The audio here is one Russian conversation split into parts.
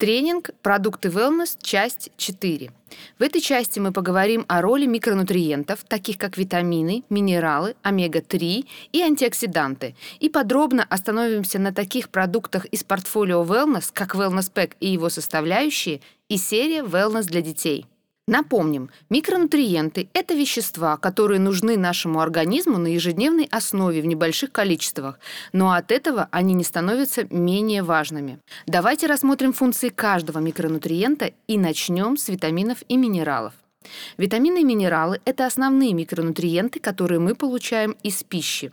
Тренинг «Продукты Wellness. Часть 4». В этой части мы поговорим о роли микронутриентов, таких как витамины, минералы, омега-3 и антиоксиданты, и подробно остановимся на таких продуктах из портфолио Wellness, как Wellness Pack и его составляющие, и серия Wellness для детей. Напомним, микронутриенты – это вещества, которые нужны нашему организму на ежедневной основе в небольших количествах, но от этого они не становятся менее важными. Давайте рассмотрим функции каждого микронутриента и начнем с витаминов и минералов. Витамины и минералы – это основные микронутриенты, которые мы получаем из пищи.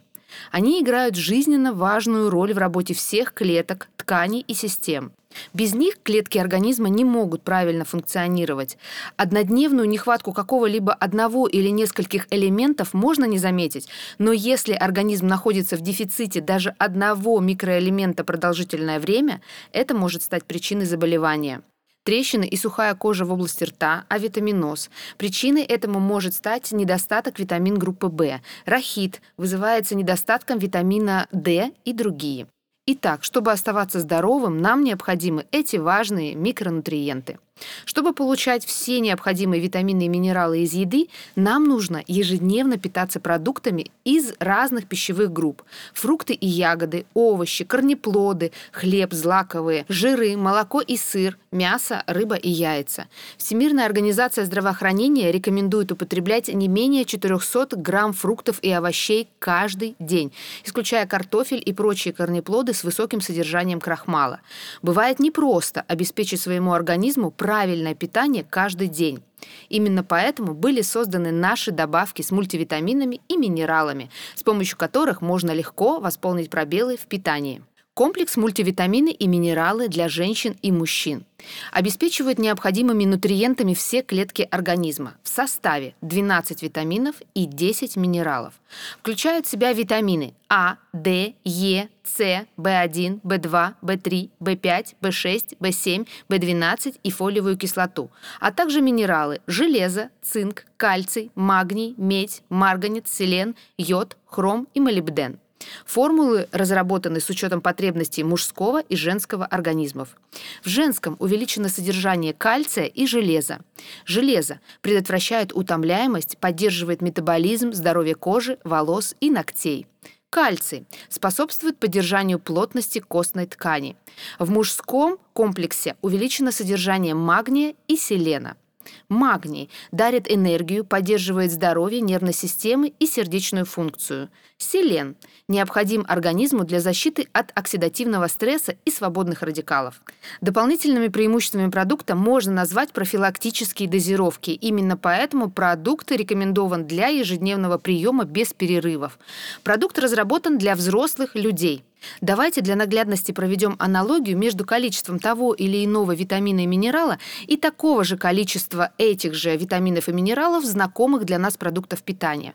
Они играют жизненно важную роль в работе всех клеток, тканей и систем. Без них клетки организма не могут правильно функционировать. Однодневную нехватку какого-либо одного или нескольких элементов можно не заметить, но если организм находится в дефиците даже одного микроэлемента продолжительное время, это может стать причиной заболевания трещины и сухая кожа в области рта, авитаминоз. Причиной этому может стать недостаток витамин группы В. Рахит вызывается недостатком витамина D и другие. Итак, чтобы оставаться здоровым, нам необходимы эти важные микронутриенты. Чтобы получать все необходимые витамины и минералы из еды, нам нужно ежедневно питаться продуктами из разных пищевых групп. Фрукты и ягоды, овощи, корнеплоды, хлеб, злаковые, жиры, молоко и сыр, мясо, рыба и яйца. Всемирная организация здравоохранения рекомендует употреблять не менее 400 грамм фруктов и овощей каждый день, исключая картофель и прочие корнеплоды с высоким содержанием крахмала. Бывает непросто обеспечить своему организму правильное питание каждый день. Именно поэтому были созданы наши добавки с мультивитаминами и минералами, с помощью которых можно легко восполнить пробелы в питании. Комплекс мультивитамины и минералы для женщин и мужчин. Обеспечивают необходимыми нутриентами все клетки организма. В составе 12 витаминов и 10 минералов. Включают в себя витамины А, Д, Е, С, В1, В2, В3, В5, В6, В7, В12 и фолиевую кислоту, а также минералы железо, цинк, кальций, магний, медь, марганец, селен, йод, хром и молибден. Формулы разработаны с учетом потребностей мужского и женского организмов. В женском увеличено содержание кальция и железа. Железо предотвращает утомляемость, поддерживает метаболизм, здоровье кожи, волос и ногтей. Кальций способствует поддержанию плотности костной ткани. В мужском комплексе увеличено содержание магния и селена – Магний дарит энергию, поддерживает здоровье нервной системы и сердечную функцию. Селен необходим организму для защиты от оксидативного стресса и свободных радикалов. Дополнительными преимуществами продукта можно назвать профилактические дозировки. Именно поэтому продукт рекомендован для ежедневного приема без перерывов. Продукт разработан для взрослых людей. Давайте для наглядности проведем аналогию между количеством того или иного витамина и минерала и такого же количества этих же витаминов и минералов, знакомых для нас продуктов питания.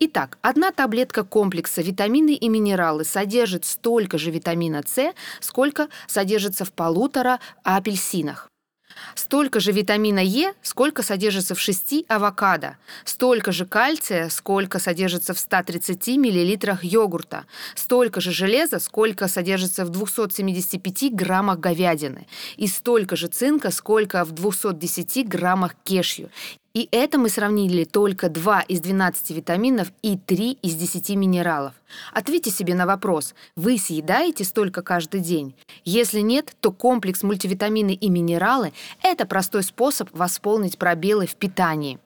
Итак, одна таблетка комплекса витамины и минералы содержит столько же витамина С, сколько содержится в полутора апельсинах. Столько же витамина Е, сколько содержится в 6 авокадо. Столько же кальция, сколько содержится в 130 мл йогурта. Столько же железа, сколько содержится в 275 граммах говядины. И столько же цинка, сколько в 210 граммах кешью. И это мы сравнили только 2 из 12 витаминов и 3 из 10 минералов. Ответьте себе на вопрос, вы съедаете столько каждый день? Если нет, то комплекс мультивитамины и минералы – это простой способ восполнить пробелы в питании.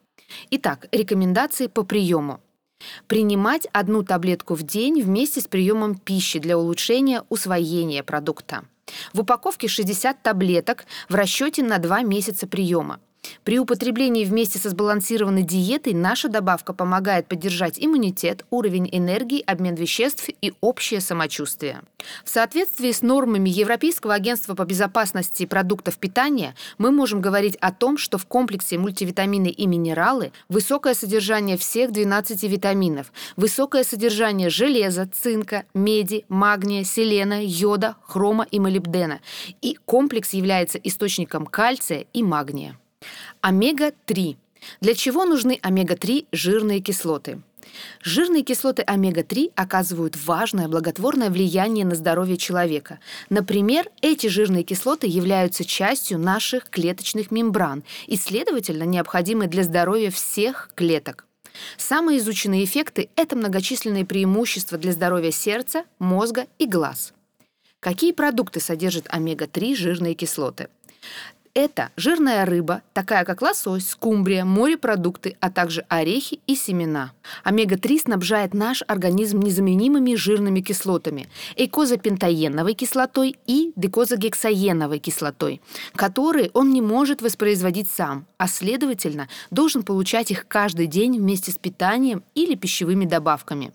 Итак, рекомендации по приему. Принимать одну таблетку в день вместе с приемом пищи для улучшения усвоения продукта. В упаковке 60 таблеток в расчете на 2 месяца приема. При употреблении вместе со сбалансированной диетой наша добавка помогает поддержать иммунитет, уровень энергии, обмен веществ и общее самочувствие. В соответствии с нормами Европейского агентства по безопасности продуктов питания мы можем говорить о том, что в комплексе мультивитамины и минералы высокое содержание всех 12 витаминов, высокое содержание железа, цинка, меди, магния, селена, йода, хрома и молибдена. И комплекс является источником кальция и магния. Омега-3. Для чего нужны омега-3 жирные кислоты? Жирные кислоты омега-3 оказывают важное благотворное влияние на здоровье человека. Например, эти жирные кислоты являются частью наших клеточных мембран и, следовательно, необходимы для здоровья всех клеток. Самые изученные эффекты – это многочисленные преимущества для здоровья сердца, мозга и глаз. Какие продукты содержат омега-3 жирные кислоты? Это жирная рыба, такая как лосось, скумбрия, морепродукты, а также орехи и семена. Омега-3 снабжает наш организм незаменимыми жирными кислотами – эйкозапентаеновой кислотой и декозагексаеновой кислотой, которые он не может воспроизводить сам, а следовательно должен получать их каждый день вместе с питанием или пищевыми добавками.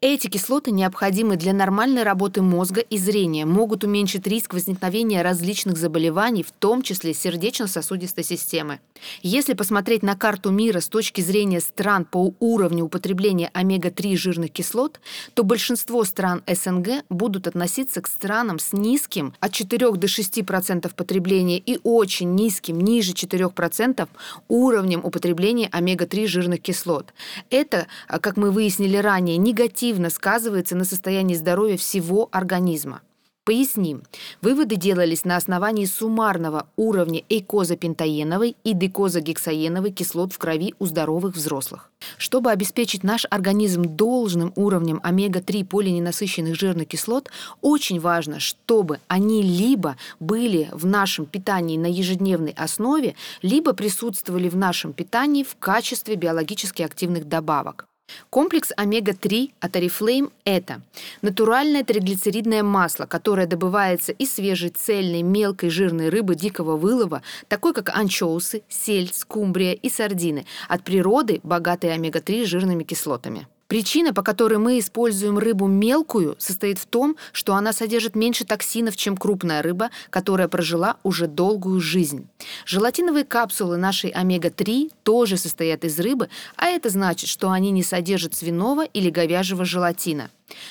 Эти кислоты необходимы для нормальной работы мозга и зрения, могут уменьшить риск возникновения различных заболеваний, в том числе сердечно-сосудистой системы. Если посмотреть на карту мира с точки зрения стран по уровню употребления омега-3 жирных кислот, то большинство стран СНГ будут относиться к странам с низким от 4 до 6% потребления и очень низким, ниже 4% уровнем употребления омега-3 жирных кислот. Это, как мы выяснили ранее, негативно негативно сказывается на состоянии здоровья всего организма. Поясним. Выводы делались на основании суммарного уровня эйкозапентаеновой и декозагексаеновой кислот в крови у здоровых взрослых. Чтобы обеспечить наш организм должным уровнем омега-3 полиненасыщенных жирных кислот, очень важно, чтобы они либо были в нашем питании на ежедневной основе, либо присутствовали в нашем питании в качестве биологически активных добавок. Комплекс омега-3 от Oriflame – это натуральное триглицеридное масло, которое добывается из свежей цельной мелкой жирной рыбы дикого вылова, такой как анчоусы, сельдь, скумбрия и сардины, от природы богатые омега-3 жирными кислотами. Причина, по которой мы используем рыбу мелкую, состоит в том, что она содержит меньше токсинов, чем крупная рыба, которая прожила уже долгую жизнь. Желатиновые капсулы нашей омега-3 тоже состоят из рыбы, а это значит, что они не содержат свиного или говяжьего желатина.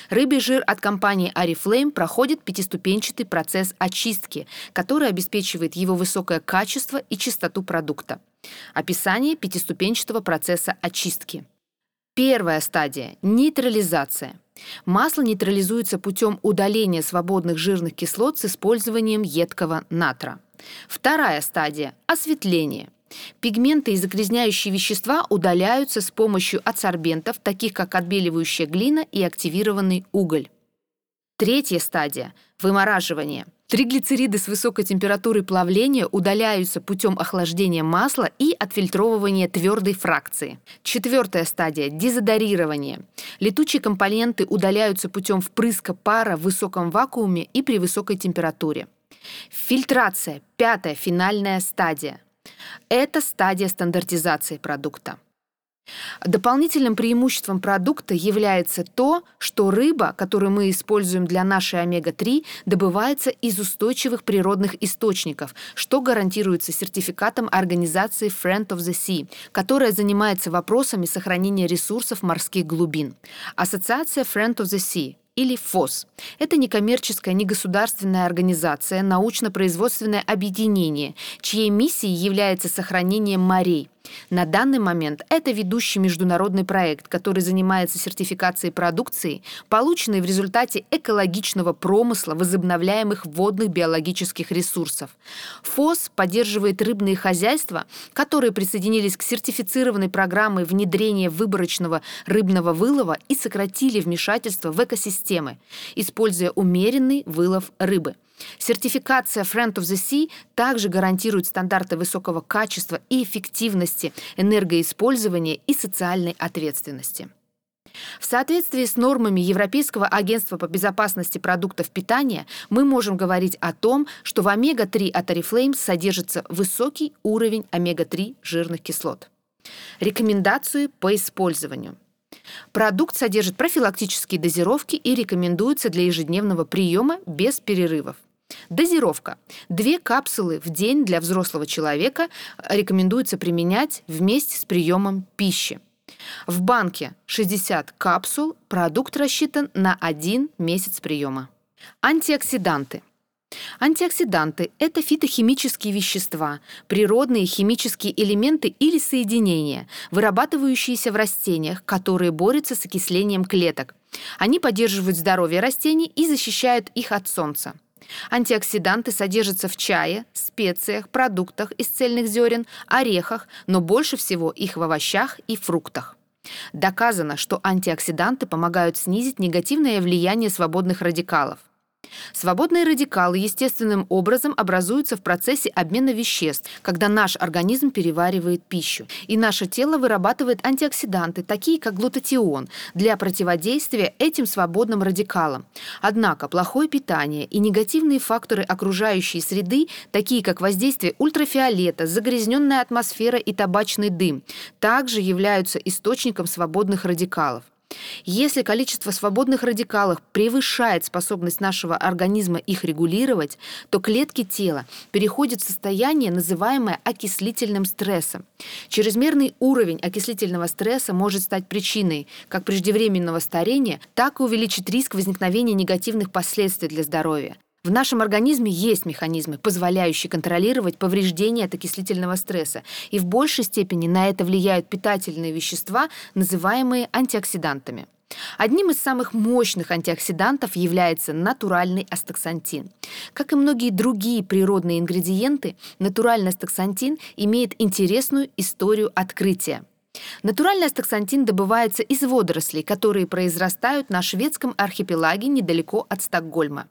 Рыбий жир от компании Oriflame проходит пятиступенчатый процесс очистки, который обеспечивает его высокое качество и чистоту продукта. Описание пятиступенчатого процесса очистки. Первая стадия – нейтрализация. Масло нейтрализуется путем удаления свободных жирных кислот с использованием едкого натра. Вторая стадия – осветление. Пигменты и загрязняющие вещества удаляются с помощью адсорбентов, таких как отбеливающая глина и активированный уголь. Третья стадия – вымораживание. Триглицериды с высокой температурой плавления удаляются путем охлаждения масла и отфильтровывания твердой фракции. Четвертая стадия – дезодорирование. Летучие компоненты удаляются путем впрыска пара в высоком вакууме и при высокой температуре. Фильтрация – пятая финальная стадия. Это стадия стандартизации продукта. Дополнительным преимуществом продукта является то, что рыба, которую мы используем для нашей омега-3, добывается из устойчивых природных источников, что гарантируется сертификатом организации Friend of the Sea, которая занимается вопросами сохранения ресурсов морских глубин. Ассоциация Friend of the Sea или ФОС. Это некоммерческая, негосударственная организация, научно-производственное объединение, чьей миссией является сохранение морей. На данный момент это ведущий международный проект, который занимается сертификацией продукции, полученной в результате экологичного промысла возобновляемых водных биологических ресурсов. ФОС поддерживает рыбные хозяйства, которые присоединились к сертифицированной программе внедрения выборочного рыбного вылова и сократили вмешательство в экосистемы, используя умеренный вылов рыбы. Сертификация Friend of the Sea также гарантирует стандарты высокого качества и эффективности энергоиспользования и социальной ответственности. В соответствии с нормами Европейского агентства по безопасности продуктов питания мы можем говорить о том, что в омега-3 от Oriflame содержится высокий уровень омега-3 жирных кислот. Рекомендации по использованию. Продукт содержит профилактические дозировки и рекомендуется для ежедневного приема без перерывов. Дозировка. Две капсулы в день для взрослого человека рекомендуется применять вместе с приемом пищи. В банке 60 капсул, продукт рассчитан на один месяц приема. Антиоксиданты. Антиоксиданты – это фитохимические вещества, природные химические элементы или соединения, вырабатывающиеся в растениях, которые борются с окислением клеток. Они поддерживают здоровье растений и защищают их от солнца. Антиоксиданты содержатся в чае, специях, продуктах из цельных зерен, орехах, но больше всего их в овощах и фруктах. Доказано, что антиоксиданты помогают снизить негативное влияние свободных радикалов – Свободные радикалы естественным образом образуются в процессе обмена веществ, когда наш организм переваривает пищу. И наше тело вырабатывает антиоксиданты, такие как глутатион, для противодействия этим свободным радикалам. Однако плохое питание и негативные факторы окружающей среды, такие как воздействие ультрафиолета, загрязненная атмосфера и табачный дым, также являются источником свободных радикалов. Если количество свободных радикалов превышает способность нашего организма их регулировать, то клетки тела переходят в состояние, называемое окислительным стрессом. Чрезмерный уровень окислительного стресса может стать причиной как преждевременного старения, так и увеличить риск возникновения негативных последствий для здоровья. В нашем организме есть механизмы, позволяющие контролировать повреждения от окислительного стресса, и в большей степени на это влияют питательные вещества, называемые антиоксидантами. Одним из самых мощных антиоксидантов является натуральный астаксантин. Как и многие другие природные ингредиенты, натуральный астаксантин имеет интересную историю открытия. Натуральный астаксантин добывается из водорослей, которые произрастают на шведском архипелаге недалеко от Стокгольма.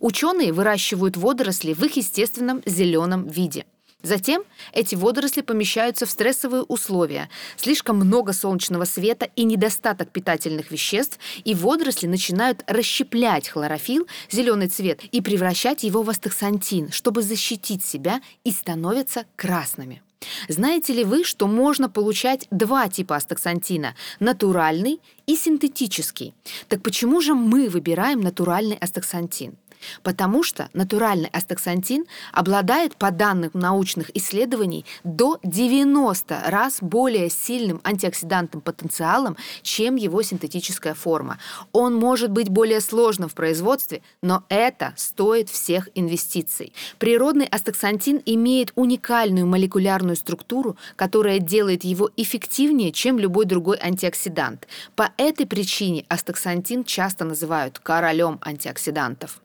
Ученые выращивают водоросли в их естественном зеленом виде. Затем эти водоросли помещаются в стрессовые условия, слишком много солнечного света и недостаток питательных веществ, и водоросли начинают расщеплять хлорофилл, зеленый цвет, и превращать его в астаксантин, чтобы защитить себя, и становятся красными. Знаете ли вы, что можно получать два типа астаксантина – натуральный и синтетический? Так почему же мы выбираем натуральный астаксантин? Потому что натуральный астаксантин обладает, по данным научных исследований, до 90 раз более сильным антиоксидантным потенциалом, чем его синтетическая форма. Он может быть более сложным в производстве, но это стоит всех инвестиций. Природный астаксантин имеет уникальную молекулярную структуру, которая делает его эффективнее, чем любой другой антиоксидант. По этой причине астаксантин часто называют королем антиоксидантов.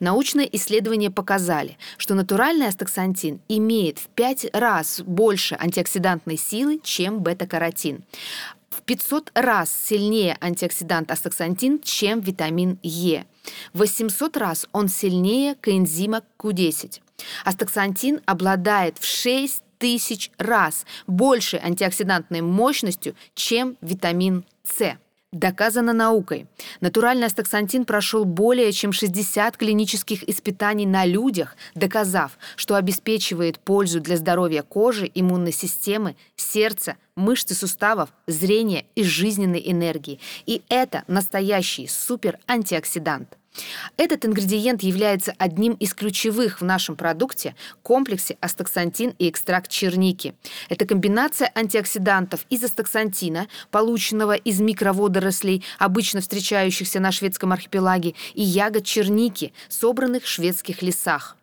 Научные исследования показали, что натуральный астаксантин имеет в 5 раз больше антиоксидантной силы, чем бета-каротин. В 500 раз сильнее антиоксидант астаксантин, чем витамин Е. В 800 раз он сильнее коэнзима Q10. Астаксантин обладает в 6 тысяч раз большей антиоксидантной мощностью, чем витамин С. Доказано наукой. Натуральный астаксантин прошел более чем 60 клинических испытаний на людях, доказав, что обеспечивает пользу для здоровья кожи, иммунной системы, сердца, мышцы суставов, зрения и жизненной энергии. И это настоящий супер-антиоксидант. Этот ингредиент является одним из ключевых в нашем продукте комплексе астаксантин и экстракт черники. Это комбинация антиоксидантов из астаксантина, полученного из микроводорослей, обычно встречающихся на шведском архипелаге, и ягод черники, собранных в шведских лесах.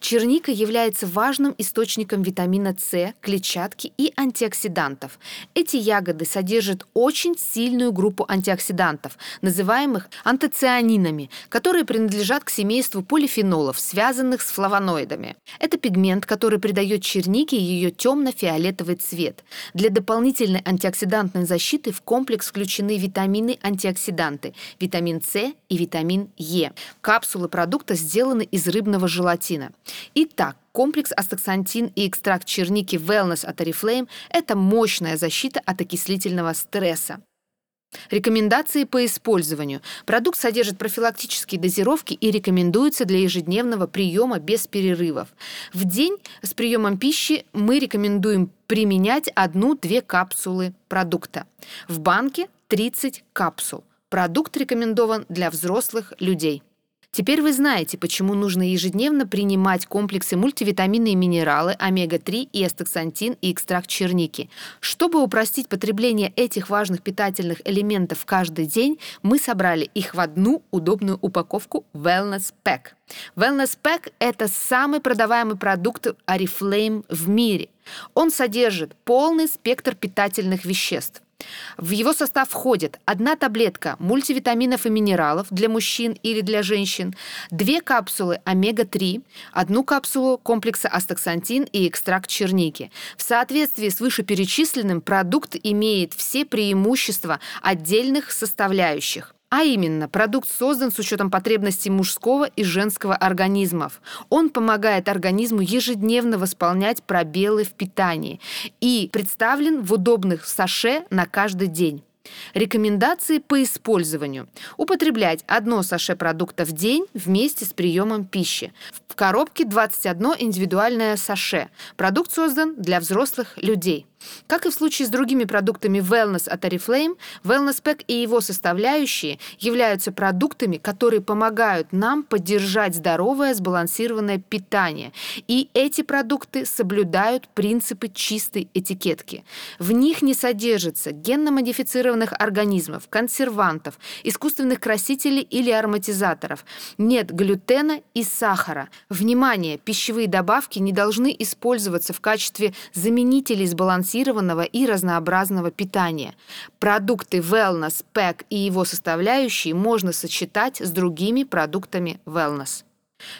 Черника является важным источником витамина С, клетчатки и антиоксидантов. Эти ягоды содержат очень сильную группу антиоксидантов, называемых антоцианинами, которые принадлежат к семейству полифенолов, связанных с флавоноидами. Это пигмент, который придает чернике ее темно-фиолетовый цвет. Для дополнительной антиоксидантной защиты в комплекс включены витамины-антиоксиданты, витамин С и витамин Е. Капсулы продукта сделаны из рыбного желатина никотина. Итак, комплекс астаксантин и экстракт черники Wellness от Oriflame – это мощная защита от окислительного стресса. Рекомендации по использованию. Продукт содержит профилактические дозировки и рекомендуется для ежедневного приема без перерывов. В день с приемом пищи мы рекомендуем применять одну-две капсулы продукта. В банке 30 капсул. Продукт рекомендован для взрослых людей. Теперь вы знаете, почему нужно ежедневно принимать комплексы мультивитамины и минералы, омега-3 и астаксантин и экстракт черники. Чтобы упростить потребление этих важных питательных элементов каждый день, мы собрали их в одну удобную упаковку Wellness Pack. Wellness Pack – это самый продаваемый продукт Oriflame в мире. Он содержит полный спектр питательных веществ. В его состав входит одна таблетка мультивитаминов и минералов для мужчин или для женщин, две капсулы омега-3, одну капсулу комплекса астаксантин и экстракт черники. В соответствии с вышеперечисленным продукт имеет все преимущества отдельных составляющих. А именно, продукт создан с учетом потребностей мужского и женского организмов. Он помогает организму ежедневно восполнять пробелы в питании и представлен в удобных саше на каждый день. Рекомендации по использованию. Употреблять одно саше продукта в день вместе с приемом пищи. В коробке 21 индивидуальное саше. Продукт создан для взрослых людей. Как и в случае с другими продуктами Wellness от Oriflame, Wellness Pack и его составляющие являются продуктами, которые помогают нам поддержать здоровое сбалансированное питание. И эти продукты соблюдают принципы чистой этикетки. В них не содержится генно-модифицированных организмов, консервантов, искусственных красителей или ароматизаторов. Нет глютена и сахара. Внимание! Пищевые добавки не должны использоваться в качестве заменителей сбалансированного сбалансированного и разнообразного питания. Продукты Wellness Pack и его составляющие можно сочетать с другими продуктами Wellness.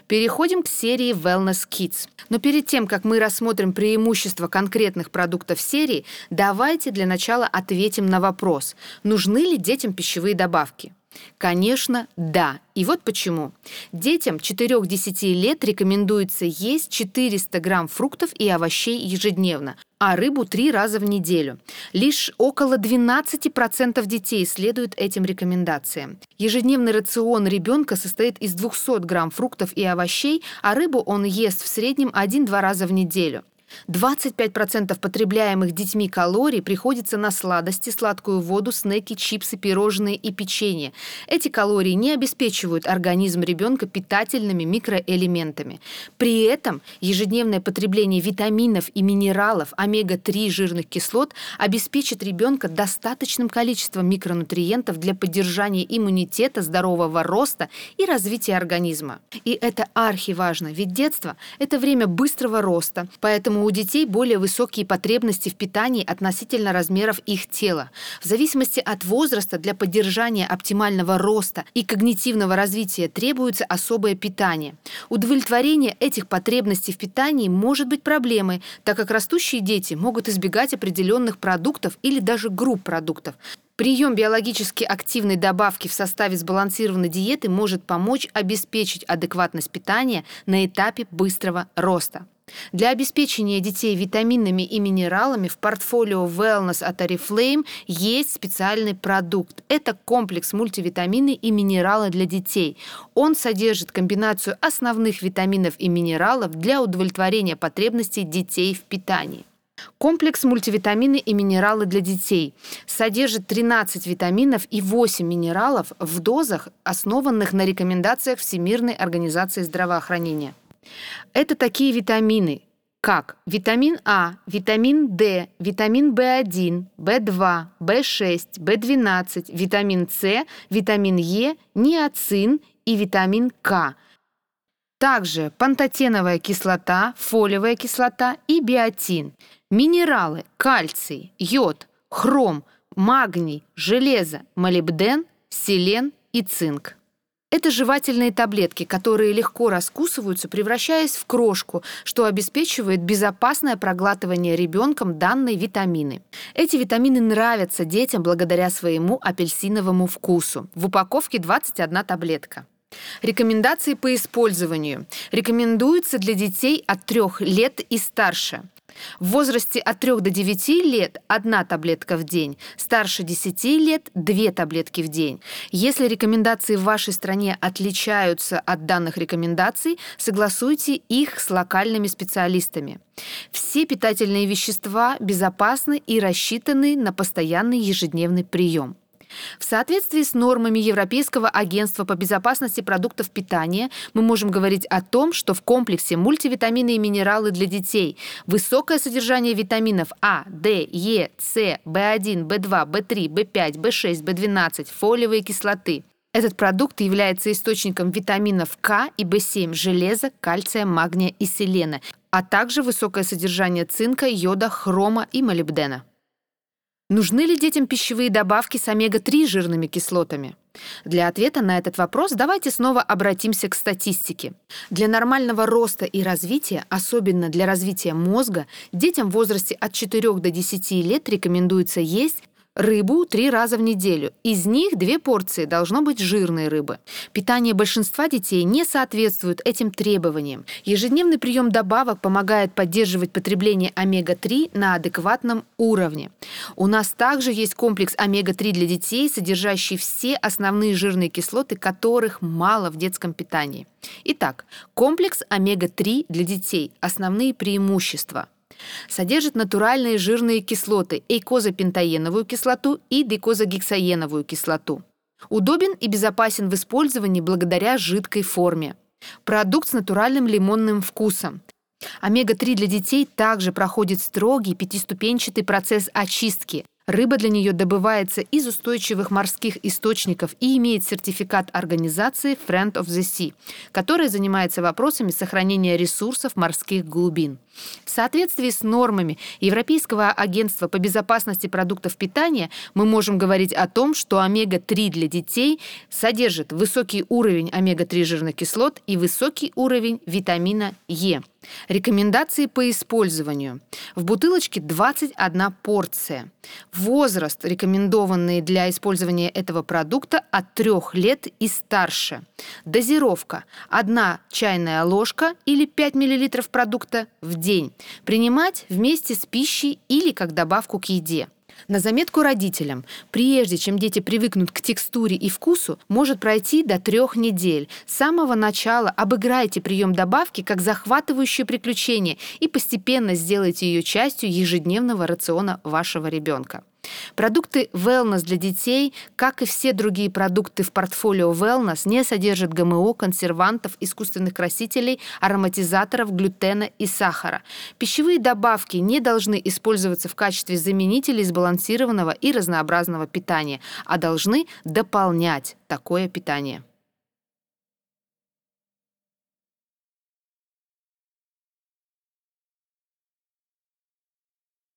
Переходим к серии Wellness Kids. Но перед тем, как мы рассмотрим преимущества конкретных продуктов серии, давайте для начала ответим на вопрос, нужны ли детям пищевые добавки. Конечно, да. И вот почему. Детям 4-10 лет рекомендуется есть 400 грамм фруктов и овощей ежедневно, а рыбу три раза в неделю. Лишь около 12% детей следуют этим рекомендациям. Ежедневный рацион ребенка состоит из 200 грамм фруктов и овощей, а рыбу он ест в среднем 1-2 раза в неделю. 25% потребляемых детьми калорий приходится на сладости, сладкую воду, снеки, чипсы, пирожные и печенье. Эти калории не обеспечивают организм ребенка питательными микроэлементами. При этом ежедневное потребление витаминов и минералов, омега-3 жирных кислот обеспечит ребенка достаточным количеством микронутриентов для поддержания иммунитета, здорового роста и развития организма. И это архиважно, ведь детство – это время быстрого роста, поэтому Поэтому у детей более высокие потребности в питании относительно размеров их тела. В зависимости от возраста для поддержания оптимального роста и когнитивного развития требуется особое питание. Удовлетворение этих потребностей в питании может быть проблемой, так как растущие дети могут избегать определенных продуктов или даже групп продуктов. Прием биологически активной добавки в составе сбалансированной диеты может помочь обеспечить адекватность питания на этапе быстрого роста. Для обеспечения детей витаминами и минералами в портфолио Wellness от Oriflame есть специальный продукт. Это комплекс мультивитамины и минералы для детей. Он содержит комбинацию основных витаминов и минералов для удовлетворения потребностей детей в питании. Комплекс мультивитамины и минералы для детей содержит 13 витаминов и 8 минералов в дозах, основанных на рекомендациях Всемирной организации здравоохранения. Это такие витамины, как витамин А, витамин D, витамин В1, В2, В6, В12, витамин С, витамин Е, ниацин и витамин К. Также пантотеновая кислота, фолиевая кислота и биотин. Минералы, кальций, йод, хром, магний, железо, молибден, селен и цинк. Это жевательные таблетки, которые легко раскусываются, превращаясь в крошку, что обеспечивает безопасное проглатывание ребенком данной витамины. Эти витамины нравятся детям благодаря своему апельсиновому вкусу. В упаковке 21 таблетка. Рекомендации по использованию. Рекомендуется для детей от 3 лет и старше. В возрасте от 3 до 9 лет одна таблетка в день, старше 10 лет две таблетки в день. Если рекомендации в вашей стране отличаются от данных рекомендаций, согласуйте их с локальными специалистами. Все питательные вещества безопасны и рассчитаны на постоянный ежедневный прием. В соответствии с нормами Европейского агентства по безопасности продуктов питания мы можем говорить о том, что в комплексе мультивитамины и минералы для детей высокое содержание витаминов А, D, Е, С, В1, В2, В3, В5, В6, В12, фолиевые кислоты. Этот продукт является источником витаминов К и В7, железа, кальция, магния и селена, а также высокое содержание цинка, йода, хрома и молибдена. Нужны ли детям пищевые добавки с омега-3 жирными кислотами? Для ответа на этот вопрос давайте снова обратимся к статистике. Для нормального роста и развития, особенно для развития мозга, детям в возрасте от 4 до 10 лет рекомендуется есть рыбу три раза в неделю. Из них две порции должно быть жирной рыбы. Питание большинства детей не соответствует этим требованиям. Ежедневный прием добавок помогает поддерживать потребление омега-3 на адекватном уровне. У нас также есть комплекс омега-3 для детей, содержащий все основные жирные кислоты, которых мало в детском питании. Итак, комплекс омега-3 для детей. Основные преимущества – Содержит натуральные жирные кислоты – эйкозапентаеновую кислоту и декозагексаеновую кислоту. Удобен и безопасен в использовании благодаря жидкой форме. Продукт с натуральным лимонным вкусом. Омега-3 для детей также проходит строгий пятиступенчатый процесс очистки – Рыба для нее добывается из устойчивых морских источников и имеет сертификат организации Friend of the Sea, которая занимается вопросами сохранения ресурсов морских глубин. В соответствии с нормами Европейского агентства по безопасности продуктов питания мы можем говорить о том, что омега-3 для детей содержит высокий уровень омега-3 жирных кислот и высокий уровень витамина Е. Рекомендации по использованию. В бутылочке 21 порция. Возраст, рекомендованный для использования этого продукта, от 3 лет и старше. Дозировка. 1 чайная ложка или 5 мл продукта в день. Принимать вместе с пищей или как добавку к еде. На заметку родителям, прежде чем дети привыкнут к текстуре и вкусу, может пройти до трех недель. С самого начала обыграйте прием добавки как захватывающее приключение и постепенно сделайте ее частью ежедневного рациона вашего ребенка. Продукты Wellness для детей, как и все другие продукты в портфолио Wellness, не содержат ГМО, консервантов, искусственных красителей, ароматизаторов, глютена и сахара. Пищевые добавки не должны использоваться в качестве заменителей сбалансированного и разнообразного питания, а должны дополнять такое питание.